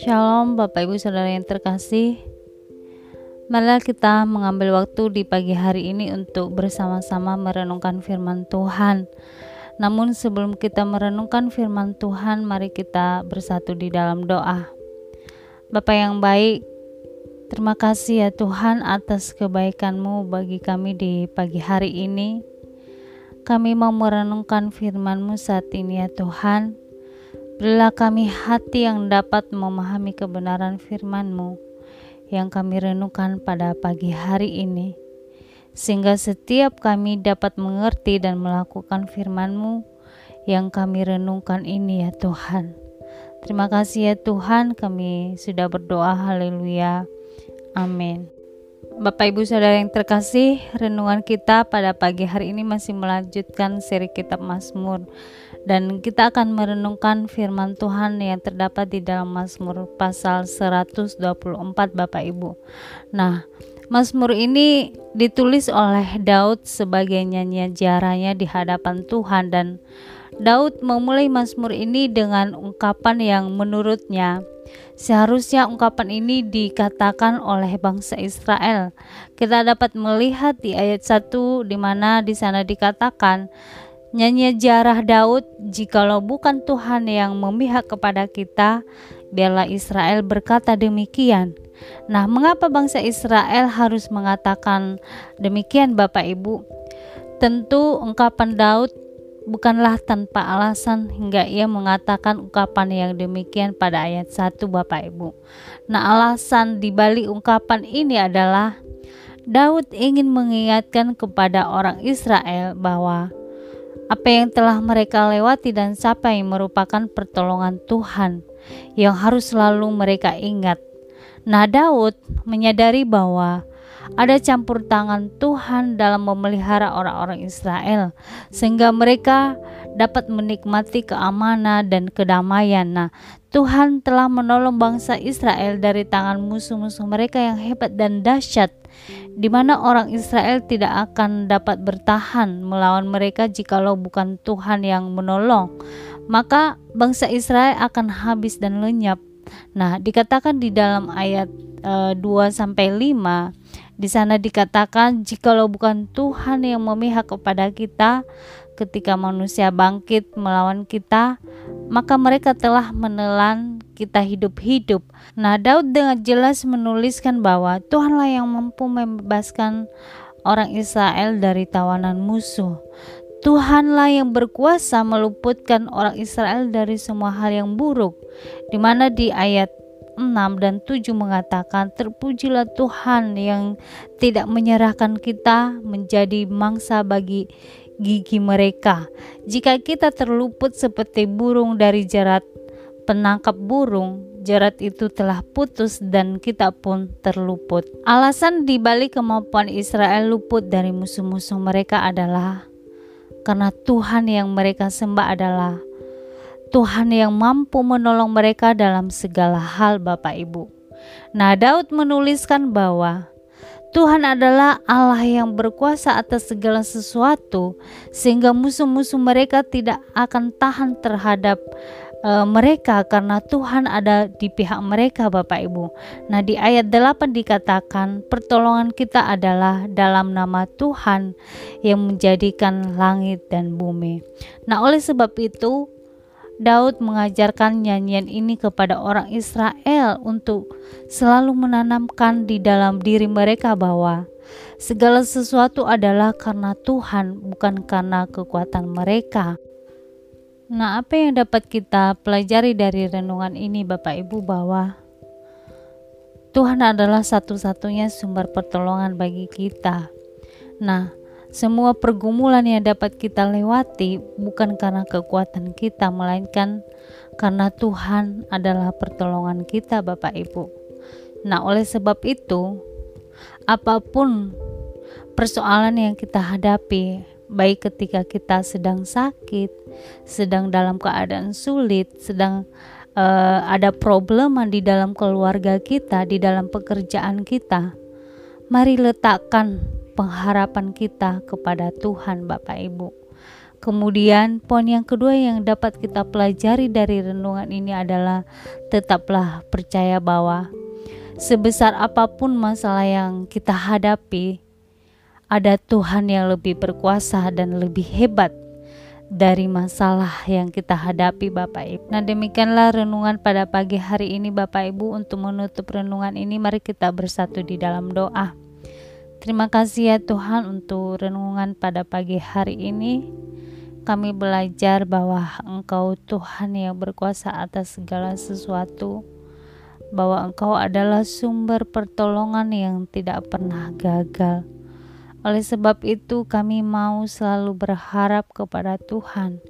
Shalom Bapak Ibu Saudara yang terkasih. Marilah kita mengambil waktu di pagi hari ini untuk bersama-sama merenungkan firman Tuhan. Namun sebelum kita merenungkan firman Tuhan Mari kita bersatu di dalam doa. Bapak yang baik Terima kasih ya Tuhan atas kebaikan-Mu bagi kami di pagi hari ini kami mau merenungkan firman-Mu saat ini ya Tuhan. Berilah kami hati yang dapat memahami kebenaran firman-Mu yang kami renungkan pada pagi hari ini, sehingga setiap kami dapat mengerti dan melakukan firman-Mu yang kami renungkan ini ya Tuhan. Terima kasih ya Tuhan, kami sudah berdoa, haleluya, amin. Bapak Ibu Saudara yang terkasih, renungan kita pada pagi hari ini masih melanjutkan seri kitab Mazmur dan kita akan merenungkan firman Tuhan yang terdapat di dalam Mazmur pasal 124 Bapak Ibu. Nah, Mazmur ini ditulis oleh Daud sebagai nyanyian jaranya di hadapan Tuhan dan Daud memulai Mazmur ini dengan ungkapan yang menurutnya Seharusnya ungkapan ini dikatakan oleh bangsa Israel. Kita dapat melihat di ayat 1 di mana di sana dikatakan Nyanyi jarah Daud, jikalau bukan Tuhan yang memihak kepada kita, biarlah Israel berkata demikian. Nah, mengapa bangsa Israel harus mengatakan demikian Bapak Ibu? Tentu ungkapan Daud bukanlah tanpa alasan hingga ia mengatakan ungkapan yang demikian pada ayat 1 Bapak Ibu. Nah, alasan dibalik ungkapan ini adalah Daud ingin mengingatkan kepada orang Israel bahwa apa yang telah mereka lewati dan sampai merupakan pertolongan Tuhan yang harus selalu mereka ingat. Nah, Daud menyadari bahwa ada campur tangan Tuhan dalam memelihara orang-orang Israel, sehingga mereka dapat menikmati keamanan dan kedamaian. Nah, Tuhan telah menolong bangsa Israel dari tangan musuh-musuh mereka yang hebat dan dahsyat di mana orang Israel tidak akan dapat bertahan melawan mereka jikalau bukan Tuhan yang menolong. Maka bangsa Israel akan habis dan lenyap. Nah, dikatakan di dalam ayat e, eh, 2 sampai 5 di sana dikatakan jikalau bukan Tuhan yang memihak kepada kita ketika manusia bangkit melawan kita, maka mereka telah menelan kita hidup-hidup. Nah, Daud dengan jelas menuliskan bahwa Tuhanlah yang mampu membebaskan orang Israel dari tawanan musuh. Tuhanlah yang berkuasa meluputkan orang Israel dari semua hal yang buruk. Di mana di ayat 6 dan 7 mengatakan terpujilah Tuhan yang tidak menyerahkan kita menjadi mangsa bagi gigi mereka. Jika kita terluput seperti burung dari jerat penangkap burung, jerat itu telah putus dan kita pun terluput. Alasan dibalik kemampuan Israel luput dari musuh-musuh mereka adalah karena Tuhan yang mereka sembah adalah Tuhan yang mampu menolong mereka dalam segala hal Bapak Ibu. Nah, Daud menuliskan bahwa Tuhan adalah Allah yang berkuasa atas segala sesuatu, sehingga musuh-musuh mereka tidak akan tahan terhadap uh, mereka karena Tuhan ada di pihak mereka Bapak Ibu. Nah, di ayat 8 dikatakan pertolongan kita adalah dalam nama Tuhan yang menjadikan langit dan bumi. Nah, oleh sebab itu Daud mengajarkan nyanyian ini kepada orang Israel untuk selalu menanamkan di dalam diri mereka bahwa segala sesuatu adalah karena Tuhan, bukan karena kekuatan mereka. Nah, apa yang dapat kita pelajari dari renungan ini, Bapak Ibu, bahwa Tuhan adalah satu-satunya sumber pertolongan bagi kita. Nah, semua pergumulan yang dapat kita lewati bukan karena kekuatan kita, melainkan karena Tuhan adalah pertolongan kita, Bapak Ibu. Nah, oleh sebab itu, apa pun persoalan yang kita hadapi, baik ketika kita sedang sakit, sedang dalam keadaan sulit, sedang uh, ada problem di dalam keluarga kita, di dalam pekerjaan kita, mari letakkan pengharapan kita kepada Tuhan Bapak Ibu. Kemudian, poin yang kedua yang dapat kita pelajari dari renungan ini adalah tetaplah percaya bahwa sebesar apa pun masalah yang kita hadapi, ada Tuhan yang lebih berkuasa dan lebih hebat dari masalah yang kita hadapi Bapak Ibu. Nah demikianlah renungan pada pagi hari ini Bapak Ibu untuk menutup renungan ini mari kita bersatu di dalam doa. Terima kasih ya Tuhan untuk renungan pada pagi hari ini kami belajar bahwa Engkau Tuhan yang berkuasa atas segala sesuatu, bahwa Engkau adalah sumber pertolongan yang tidak pernah gagal. Oleh sebab itu, kami mau selalu berharap kepada Tuhan,